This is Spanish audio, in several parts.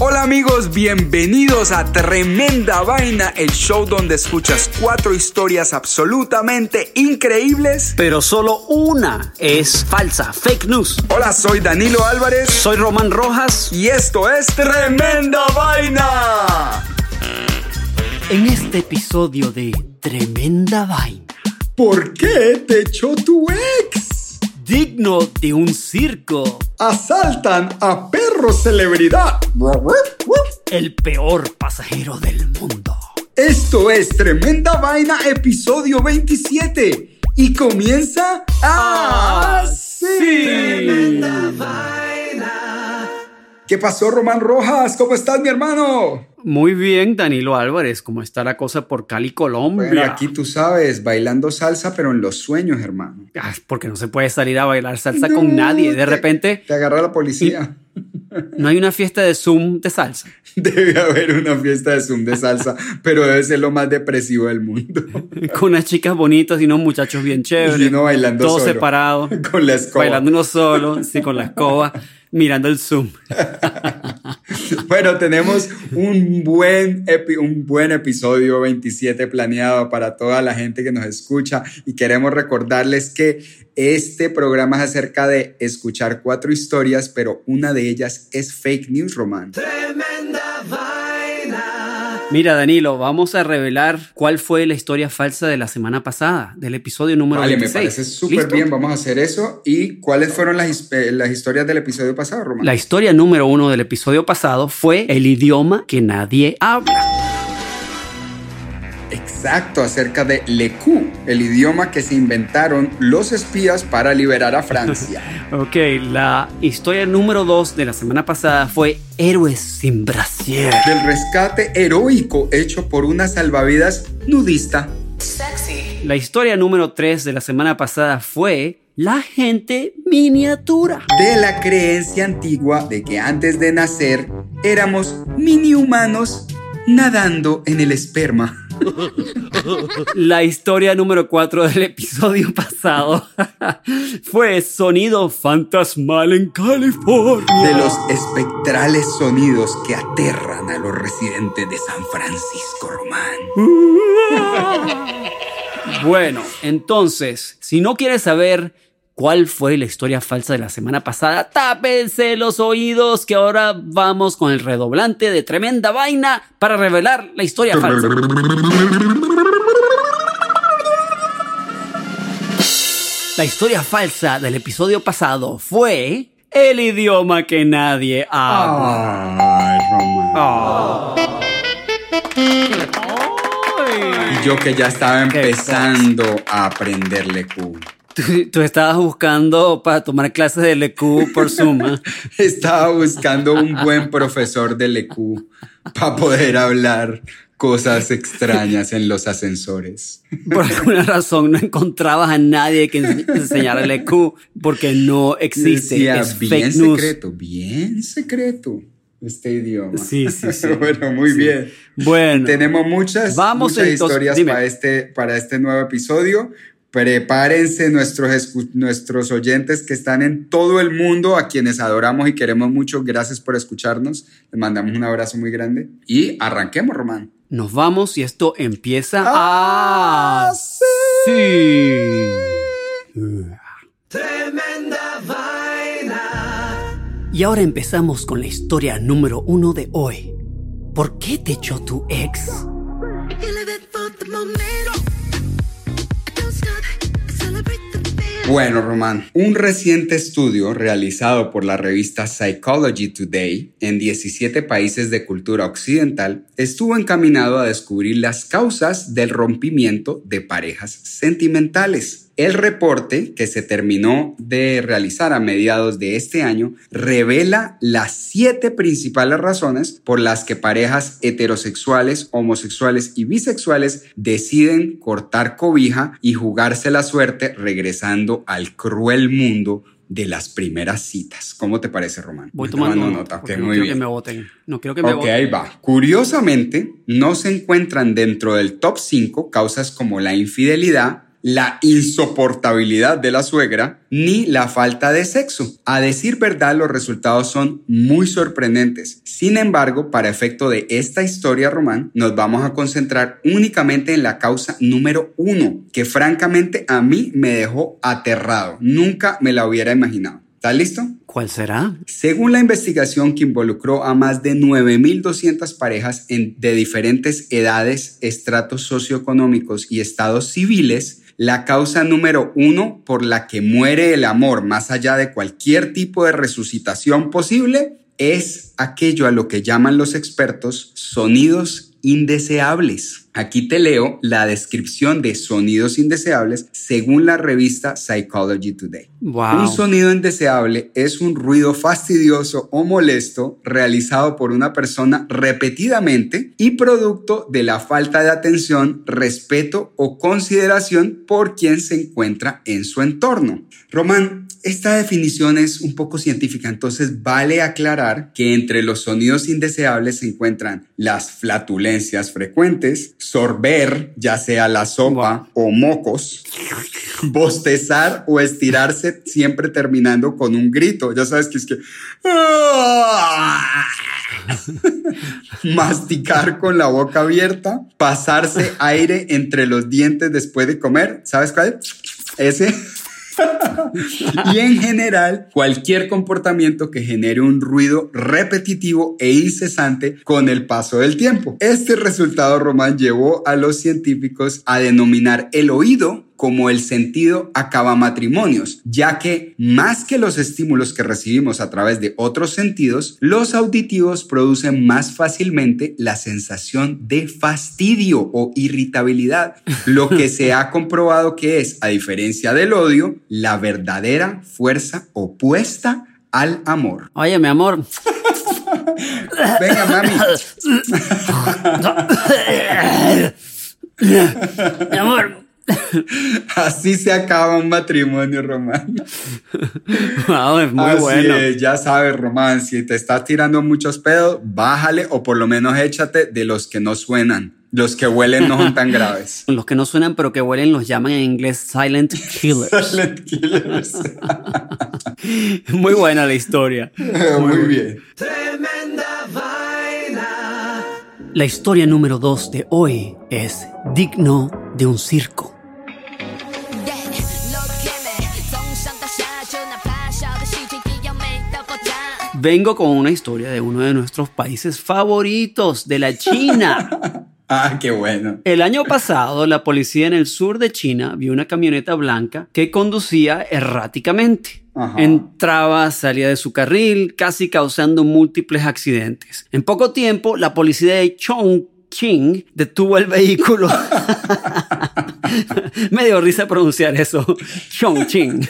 Hola amigos, bienvenidos a Tremenda Vaina, el show donde escuchas cuatro historias absolutamente increíbles. Pero solo una es falsa, fake news. Hola, soy Danilo Álvarez Soy Román Rojas. y esto es Tremenda Vaina. En este episodio de Tremenda Vaina, ¿Por qué te echó tu ex? digno de un circo, Asaltan a perro celebridad. el peor pasajero del mundo. Esto es Tremenda Vaina, episodio 27. Y comienza así. Tremenda vaina. ¿Qué pasó, Román Rojas? ¿Cómo estás, mi hermano? Muy bien, Danilo Álvarez, ¿cómo está la cosa por Cali, Colombia? Bueno, aquí tú sabes, bailando salsa, pero en los sueños, hermano. Ah, porque no se puede salir a bailar salsa No, con nadie. De te- repente, Te agarra la policía. no hay una fiesta de Zoom de salsa. Debe haber una fiesta de Zoom de salsa, pero debe ser lo más depresivo del mundo. Con unas chicas bonitas y unos muchachos bien chéveres. Y uno bailando Todos solo. separados. Con la escoba. Bailando uno solo, sí, con la escoba, mirando el Zoom. Bueno, tenemos un buen, epi- un buen episodio 27 planeado para toda la gente que nos escucha y queremos recordarles que este programa es acerca de escuchar cuatro historias, pero una de ellas es fake news, Román. Tremenda vaina. Mira, Danilo, vamos a revelar cuál fue la historia falsa de la semana pasada, del episodio número Vale, me 26. parece súper bien, vamos a hacer eso. ¿Y cuáles fueron las, eh, las historias del episodio pasado, Román? La historia número uno del episodio pasado fue el idioma que nadie habla. Exacto, acerca de Lecu, el idioma que se inventaron los espías para liberar a Francia. Ok, la historia número dos de la semana pasada fue Héroes sin brasier. del rescate heroico hecho por una salvavidas nudista. La historia número tres de la semana pasada fue la gente miniatura. De la creencia antigua de que antes de nacer éramos mini humanos nadando en el esperma. La historia número 4 del episodio pasado fue Sonido Fantasmal en California. De los espectrales sonidos que aterran a los residentes de San Francisco Román. Bueno, entonces, si no quieres saber cuál fue la historia falsa de la semana pasada, tápense los oídos que ahora vamos con el redoblante de tremenda vaina para revelar la historia falsa. La historia falsa del episodio pasado fue el idioma que nadie habla. Ay, Román. Y yo que ya estaba empezando a aprender Lecu. Tú, tú estabas buscando para tomar clases de LQ por. ¿ah? Estaba buscando un buen profesor de LQ para poder hablar cosas extrañas en los ascensores. Por alguna razón no encontrabas a nadie que ense- enseñara LQ porque no existe. Decía, es bien fake news. secreto, bien secreto este idioma. Sí, sí, sí. bueno, muy Sí. bien. Bueno, Tenemos muchas, Vamos muchas entonces, historias dime. para este, para este nuevo episodio. Prepárense nuestros, nuestros oyentes que están en todo el mundo, a quienes adoramos y queremos mucho. Gracias por escucharnos. Les mandamos un abrazo muy grande. Y arranquemos, Román. nos vamos y esto empieza Ah, así. Sí. Tremenda vaina. Y ahora empezamos con la historia número uno de hoy. ¿Por qué te echó tu ex? Bueno, Román, un reciente estudio realizado por la revista Psychology Today en 17 países de cultura occidental estuvo encaminado a descubrir las causas del rompimiento de parejas sentimentales. El reporte, que se terminó de realizar a mediados de este año, revela las siete principales razones por las que parejas heterosexuales, homosexuales y bisexuales deciden cortar cobija y jugarse la suerte regresando al cruel mundo de las primeras citas. ¿Cómo te parece, Román? Voy tomando nota, no muy quiero bien. que me voten. No quiero que me Ok, voten. ahí va. Curiosamente, no se encuentran dentro del top 5 causas como la infidelidad, la insoportabilidad de la suegra, ni la falta de sexo. A decir verdad, los resultados son muy sorprendentes. Sin embargo, para efecto de esta historia, Román, nos vamos a concentrar únicamente en la causa número uno, que francamente a mí me dejó aterrado. Nunca me la hubiera imaginado. ¿Estás listo? ¿Cuál será? Según la investigación que involucró a más de 9.200 parejas en- de diferentes edades, estratos socioeconómicos y estados civiles, la causa número uno por la que muere el amor más allá de cualquier tipo de resucitación posible es aquello a lo que llaman los expertos sonidos indeseables. Aquí te leo la descripción de sonidos indeseables según la revista Psychology Today. Wow. Un sonido indeseable es un ruido fastidioso o molesto realizado por una persona repetidamente y producto de la falta de atención, respeto o consideración por quien se encuentra en su entorno. Román, esta definición es un poco científica, entonces vale aclarar que entre los sonidos indeseables se encuentran las flatulencias frecuentes, sorber, ya sea la sopa o mocos, bostezar o estirarse siempre terminando con un grito. Ya sabes que es que... Masticar con la boca abierta, pasarse aire entre los dientes después de comer. ¿Sabes cuál? Ese. y en general, cualquier comportamiento que genere un ruido repetitivo e incesante con el paso del tiempo. Este resultado, Román, llevó a los científicos a denominar el oído como el sentido acabamatrimonios, ya que más que los estímulos que recibimos a través de otros sentidos, los auditivos producen más fácilmente la sensación de fastidio o irritabilidad, lo que se ha comprobado que es, a diferencia del odio, la verdadera fuerza opuesta al amor. Oye, mi amor. Venga, mami. mi amor. Así se acaba un matrimonio, Román. Wow, es muy Así bueno. es, ya sabes, Román, si te estás tirando muchos pedos, bájale o por lo menos échate de los que no suenan. Los que huelen no son tan graves. Los que no suenan pero que huelen los llaman en inglés silent killers. Silent killers. Muy buena la historia. Muy bien. Tremenda vaina. La historia número 2 de hoy es digno de un circo. Vengo con una historia de uno de nuestros países favoritos, de la China. Ah, qué bueno. El año pasado, la policía en el sur de China vio una camioneta blanca que conducía erráticamente. Ajá. Entraba, salía de su carril, casi causando múltiples accidentes. En poco tiempo, la policía de Chongqing detuvo el vehículo. Me dio risa pronunciar eso. Chongqing.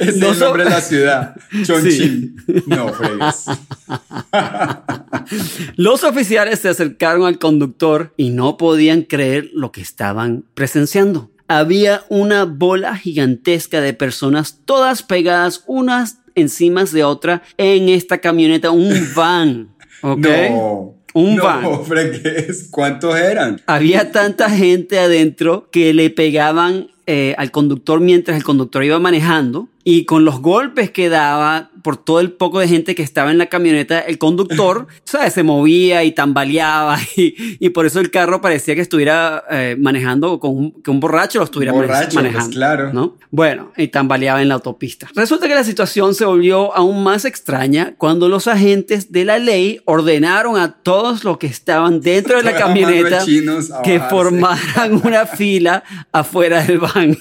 Es No el nombre de la ciudad. Chongqing. No, fregues. Los oficiales se acercaron al conductor y no podían creer lo que estaban presenciando. Había una bola gigantesca de personas todas pegadas unas encima de otra en esta camioneta, un van. ¿ok? No. Un no, van. ¿Cuántos eran? Había tanta gente adentro que le pegaban eh, al conductor mientras el conductor iba manejando y con los golpes que daba por todo el poco de gente que estaba en la camioneta, el conductor, ¿sabes? Se movía y tambaleaba y, y por eso el carro parecía que estuviera eh, manejando con un, que un borracho lo estuviera Borracho, pues, manejando. claro. ¿no? Bueno, y tambaleaba en la autopista. Resulta que la situación se volvió aún más extraña cuando los agentes de la ley ordenaron a todos los que estaban dentro de la camioneta que formaran una fila afuera del van.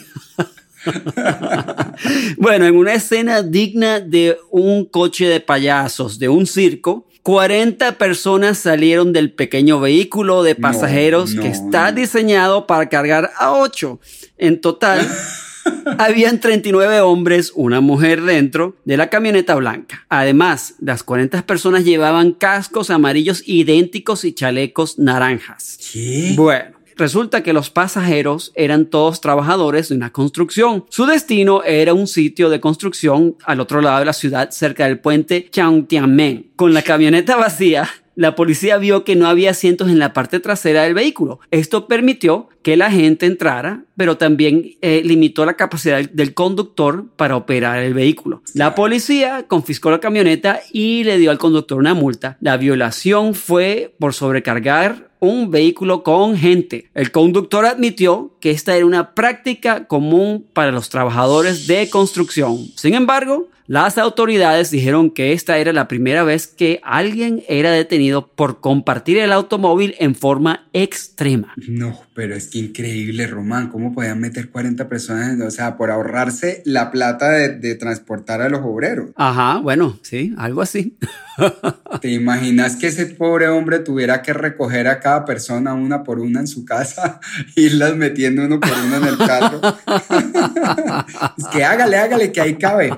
Bueno, en una escena digna de un coche de payasos de un circo, 40 personas salieron del pequeño vehículo de pasajeros no, que está no. diseñado para cargar a 8. En total, habían 39 hombres, una mujer dentro de la camioneta blanca. Además, las 40 personas llevaban cascos amarillos idénticos y chalecos naranjas. ¿Qué? Bueno, resulta que los pasajeros eran todos trabajadores de una construcción. Su destino era un sitio de construcción al otro lado de la ciudad, cerca del puente Changtianmen. Con la camioneta vacía, la policía vio que no había asientos en la parte trasera del vehículo. Esto permitió que la gente entrara, pero también eh, limitó la capacidad del conductor para operar el vehículo. La policía confiscó la camioneta y le dio al conductor una multa. La violación fue por sobrecargar un vehículo con gente. El conductor admitió que esta era una práctica común para los trabajadores de construcción. Sin embargo, las autoridades dijeron que esta era la primera vez que alguien era detenido por compartir el automóvil en forma extrema. No, pero es que increíble, Román. ¿Cómo podían meter 40 personas? en- O sea, por ahorrarse la plata de, de transportar a los obreros. Ajá, bueno, sí, algo así. ¿Te imaginas que ese pobre hombre tuviera que recoger a cada persona una por una en su casa, irlas metiendo uno por uno en el carro? es que hágale, hágale, que ahí cabe.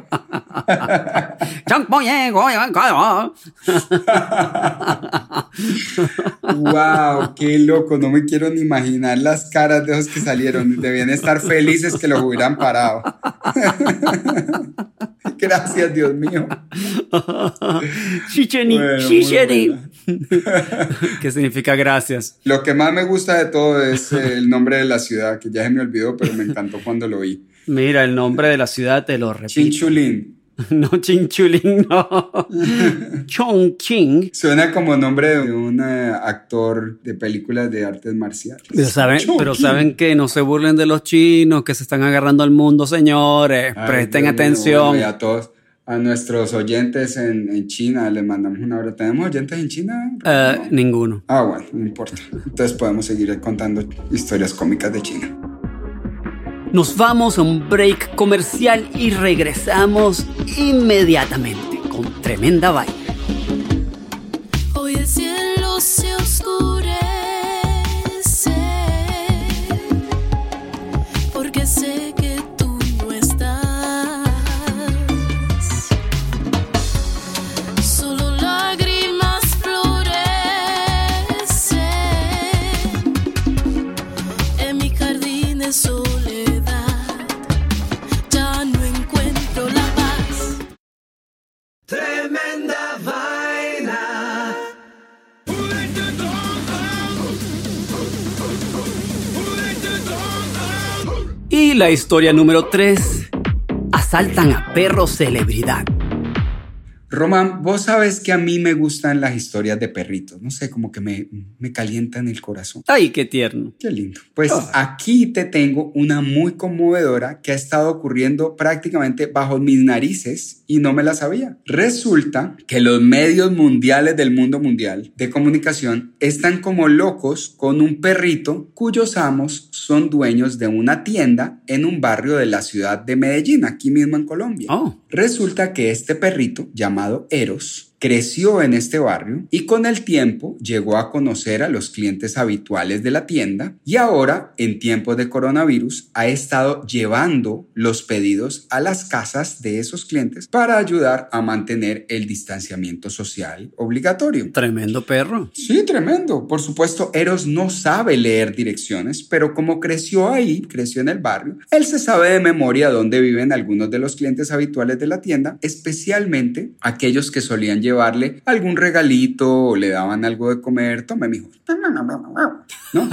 ¡Wow! ¡Qué loco! No me quiero ni imaginar las caras de esos que salieron. Debían estar felices que los hubieran parado. Gracias, Dios mío. Chicheni, Bueno, chicheni. ¿Qué significa gracias? Lo que más me gusta de todo es el nombre de la ciudad, que ya se me olvidó, pero me encantó cuando lo oí. Mira, el nombre de la ciudad te lo repito. Chinchulín. No, Chinchulín, no. Chongqing. Suena como nombre de un eh, actor de películas de artes marciales. Pero saben, pero Chongqing. saben que no se burlen de los chinos que se están agarrando al mundo, señores. Ay, Presten Dios mío, atención. bueno, y a todos, a nuestros oyentes en, en China, les mandamos un abrazo. ¿Tenemos oyentes en China? No. ninguno. Ah, bueno, no importa. Entonces podemos seguir contando historias cómicas de China. Nos vamos a un break comercial y regresamos inmediatamente con tremenda vaina. Y la historia número 3. Asaltan a perro celebridad. Román, vos sabes que a mí me gustan las historias de perritos. No sé, como que me, me calientan el corazón. Ay, qué tierno. Qué lindo. Pues aquí te tengo una muy conmovedora que ha estado ocurriendo prácticamente bajo mis narices y no me la sabía. Resulta que los medios mundiales del mundo mundial de comunicación están como locos con un perrito cuyos amos son dueños de una tienda en un barrio de la ciudad de Medellín, aquí mismo en Colombia. Oh. Resulta que este perrito, llamado Eros, creció en este barrio y con el tiempo llegó a conocer a los clientes habituales de la tienda y ahora, en tiempos de coronavirus, ha estado llevando los pedidos a las casas de esos clientes para ayudar a mantener el distanciamiento social obligatorio. Tremendo perro. Sí, tremendo. Por supuesto, Eros no sabe leer direcciones, pero como creció ahí, creció en el barrio, él se sabe de memoria dónde viven algunos de los clientes habituales de la tienda, especialmente aquellos que solían llevarle algún regalito o le daban algo de comer. Tome, mijo. ¿No?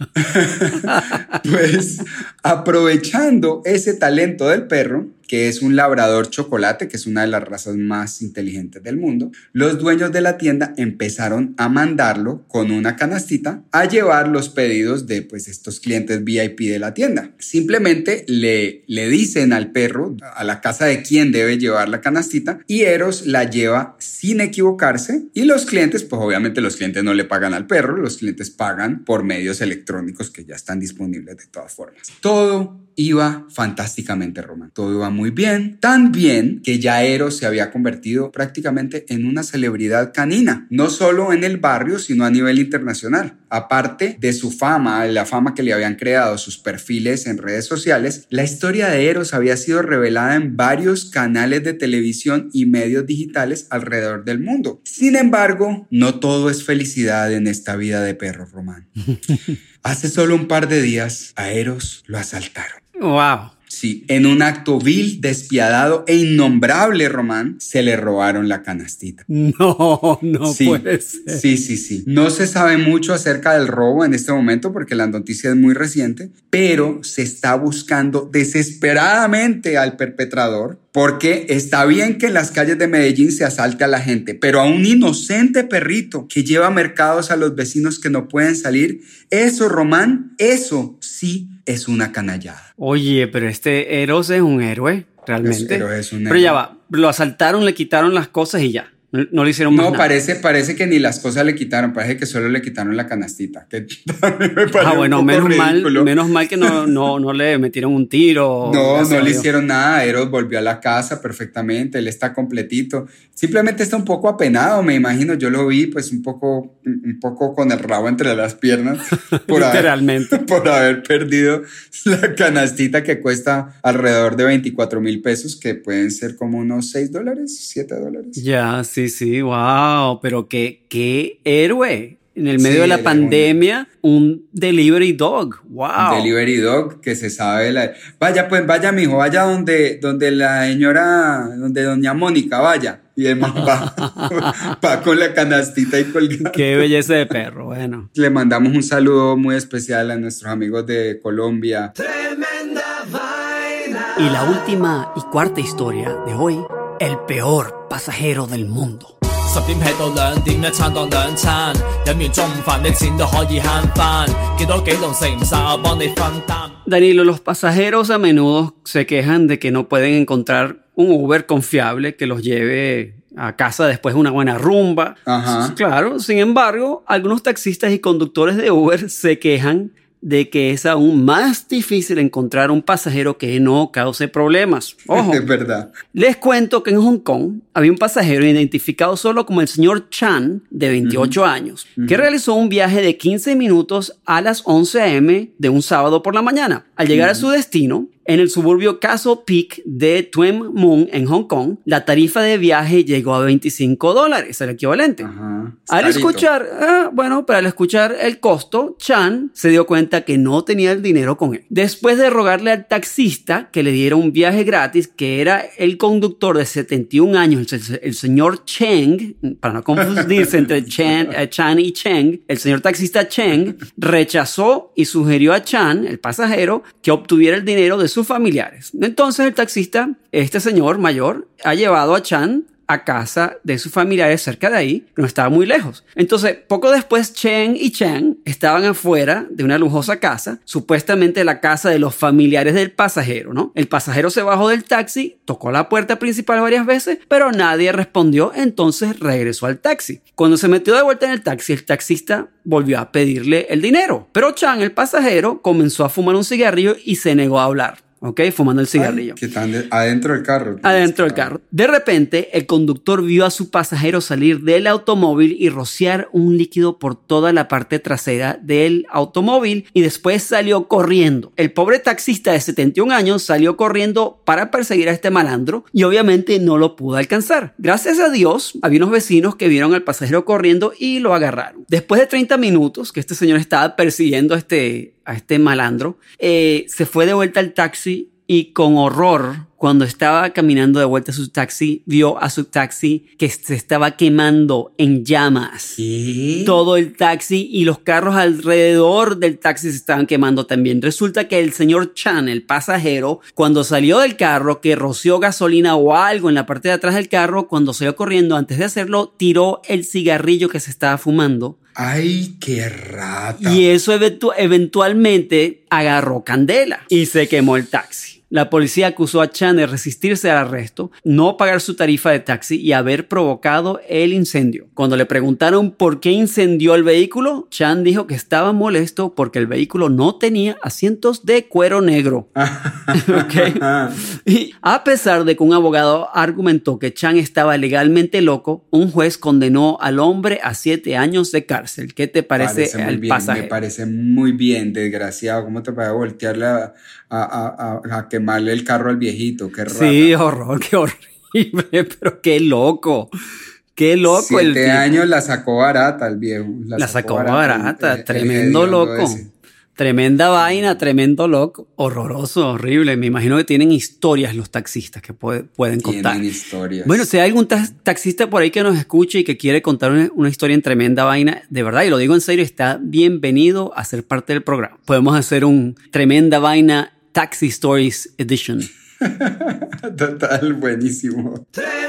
pues aprovechando ese talento del perro, que es un labrador chocolate, que es una de las razas más inteligentes del mundo, los dueños de la tienda empezaron a mandarlo con una canastita a llevar los pedidos de pues estos clientes VIP de la tienda. Simplemente le, le dicen al perro a la casa de quién debe llevar la canastita y Eros la lleva sin equivocarse y los clientes, pues obviamente los clientes no le pagan al perro, los clientes pagan por medios electrónicos que ya están disponibles de todas formas. Todo iba fantásticamente, Román. Todo iba muy bien, tan bien que ya Eros se había convertido prácticamente en una celebridad canina, no solo en el barrio, sino a nivel internacional. Aparte de su fama, la fama que le habían creado sus perfiles en redes sociales, la historia de Eros había sido revelada en varios canales de televisión y medios digitales alrededor del mundo. Sin embargo, no todo es felicidad en esta vida de perro, Román. Hace solo un par de días, a Eros lo asaltaron. Wow. Sí, en un acto vil, despiadado e innombrable, Román, se le robaron la canastita. No, no sí, puede ser. sí, sí, sí. No se sabe mucho acerca del robo en este momento porque la noticia es muy reciente, pero se está buscando desesperadamente al perpetrador porque está bien que en las calles de Medellín se asalte a la gente, pero a un inocente perrito que lleva mercados a los vecinos que no pueden salir, eso, Román, eso sí es una canallada. Oye, pero este Eros es un héroe, realmente. Eros es un Pero ya héroe. va, lo asaltaron, le quitaron las cosas y ya. No, le hicieron más No, nada. parece, parece que ni las cosas le quitaron, parece que solo le quitaron la canastita. Que me Ah, bueno, menos mal, menos mal que no, no, no le metieron un tiro. No, no le hicieron nada. Eros volvió a la casa perfectamente. Él está completito. Simplemente está un poco apenado, me imagino. Yo lo vi, pues un poco, un poco con el rabo entre las piernas. Por haber, Literalmente. por haber perdido la canastita que cuesta alrededor de 24 mil pesos, que pueden ser como unos 6 dólares, 7 dólares. Ya, sí, sí, wow, pero qué, qué héroe. En el medio Sí, de la pandemia, un delivery dog, wow. Delivery Dog, que se sabe la... Vaya, pues vaya, mijo, vaya donde, donde la señora, donde doña Mónica, vaya. Y el man va, va con la canastita y colgada. Qué belleza de perro, bueno. Le mandamos un saludo muy especial a nuestros amigos de Colombia. Tremenda vaina. Y la última y cuarta historia de hoy, el peor pasajero del mundo. 十点 hea 到两点，一餐当两餐，饮完中午饭的钱都可以慳翻，几多几笼食唔晒，我帮你分担。 Danilo, los pasajeros a menudo se quejan de que no pueden encontrar un Uber confiable que los lleve a casa después de una buena rumba. Ajá. Claro, sin embargo, algunos taxistas y conductores de Uber se quejan de que es aún más difícil encontrar un pasajero que no cause problemas. Ojo. Es verdad. Les cuento que en Hong Kong había un pasajero identificado solo como el señor Chan, de 28 años, que realizó un viaje de 15 minutos a las 11 a.m. de un sábado por la mañana. Al llegar a su destino, en el suburbio Castle Peak de Tuen Mun, en Hong Kong, la tarifa de viaje llegó a 25 dólares, el equivaliente. Ajá. Al escuchar, ah, bueno, pero al escuchar el costo, Chan se dio cuenta que no tenía el dinero con él. Después de rogarle al taxista que le diera un viaje gratis, que era el conductor de 71 años, el, el señor Cheng, para no confundirse entre Chan, eh, Chan y Cheng, el señor taxista Cheng rechazó y sugirió a Chan, el pasajero, que obtuviera el dinero de sus familiares. Entonces el taxista, este señor mayor, ha llevado a Chan a casa de sus familiares cerca de ahí, no estaba muy lejos. Entonces, poco después, Chen y Chang estaban afuera de una lujosa casa, supuestamente la casa de los familiares del pasajero, ¿no? El pasajero se bajó del taxi, tocó la puerta principal varias veces, pero nadie respondió, entonces regresó al taxi. Cuando se metió de vuelta en el taxi, el taxista volvió a pedirle el dinero, pero Chang, el pasajero, comenzó a fumar un cigarrillo y se negó a hablar. ¿Ok? Fumando el cigarrillo. Ay, que están de- adentro del carro. Adentro del carro. De repente, el conductor vio a su pasajero salir del automóvil y rociar un líquido por toda la parte trasera del automóvil y después salió corriendo. El pobre taxista de 71 años salió corriendo para perseguir a este malandro y obviamente no lo pudo alcanzar. Gracias a Dios, había unos vecinos que vieron al pasajero corriendo y lo agarraron. Después de 30 minutos que este señor estaba persiguiendo a este, a este malandro, eh, se fue de vuelta al taxi y con horror cuando estaba caminando de vuelta a su taxi, vio a su taxi que se estaba quemando en llamas. ¿Qué? Todo el taxi y los carros alrededor del taxi se estaban quemando también. Resulta que el señor Chan, el pasajero, cuando salió del carro, que roció gasolina o algo en la parte de atrás del carro, cuando salió corriendo, antes de hacerlo, tiró el cigarrillo que se estaba fumando. Ay, qué rata. Y eso eventu- eventualmente agarró candela y se quemó el taxi. La policía acusó a Chan de resistirse al arresto, no pagar su tarifa de taxi y haber provocado el incendio. Cuando le preguntaron por qué incendió el vehículo, Chan dijo que estaba molesto porque el vehículo no tenía asientos de cuero negro. Y a pesar de que un abogado argumentó que Chan estaba legalmente loco, un juez condenó al hombre a siete años de cárcel. ¿Qué te parece, muy el bien? Me parece muy bien, desgraciado. ¿Cómo te voltearle a, a- a- a- a quemarle el carro al viejito? Qué rata. Sí, horror, qué horrible, pero qué loco. Qué loco el Siete tipo. años la sacó barata el viejo. La sacó el- barata, el- el tremendo loco. ese. Tremenda vaina, tremendo loco. Horroroso, horrible. Me imagino que tienen historias los taxistas que puede- pueden contar. Tienen historias. Bueno, si hay algún ta- taxista por ahí que nos escuche y que quiere contar una, una historia en tremenda vaina, de verdad, y lo digo en serio, está bienvenido a ser parte del programa. Podemos hacer un tremenda vaina Taxi Stories Edition. Total, buenísimo. Tremenda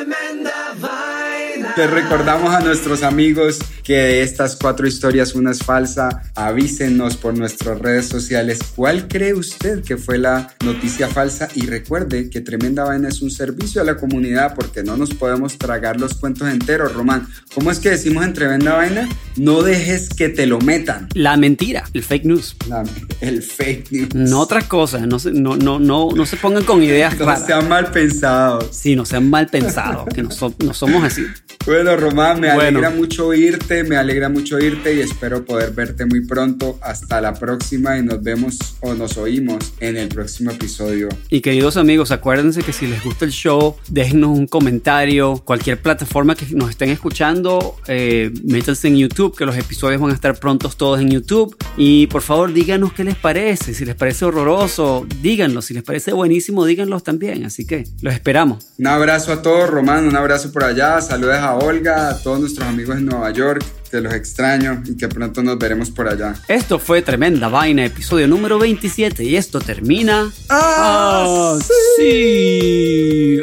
Les recordamos a nuestros amigos que de estas cuatro historias una es falsa. Avísenos por nuestras redes sociales cuál cree usted que fue la noticia falsa y recuerde que Tremenda Vaina es un servicio a la comunidad porque no nos podemos tragar los cuentos enteros, Román. ¿Cómo es que decimos en Tremenda Vaina? No dejes que te lo metan. La mentira, el fake news. La- el fake news. No otras cosas, no se, no, no, no, no se pongan con ideas No raras. sean mal pensados. Sí, no sean mal pensados, que no, so- no somos así. Bueno, Román, me Bueno. alegra mucho oírte, me alegra mucho oírte y espero poder verte muy pronto. Hasta la próxima y nos vemos o nos oímos en el próximo episodio. Y queridos amigos, acuérdense que si les gusta el show, déjenos un comentario, cualquier plataforma que nos estén escuchando, eh, métanse en YouTube, que los episodios van a estar prontos todos en YouTube. Y por favor, díganos qué les parece. Si les parece horroroso, díganlo. Si les parece buenísimo, díganlos también. Así que los esperamos. Un abrazo a todos, Román, un abrazo por allá. Saludos a Olga, a todos nuestros amigos en Nueva York, que los extraño y que pronto nos veremos por allá. Esto fue Tremenda Vaina, episodio número 27. Y esto termina. ¡Ah, sí.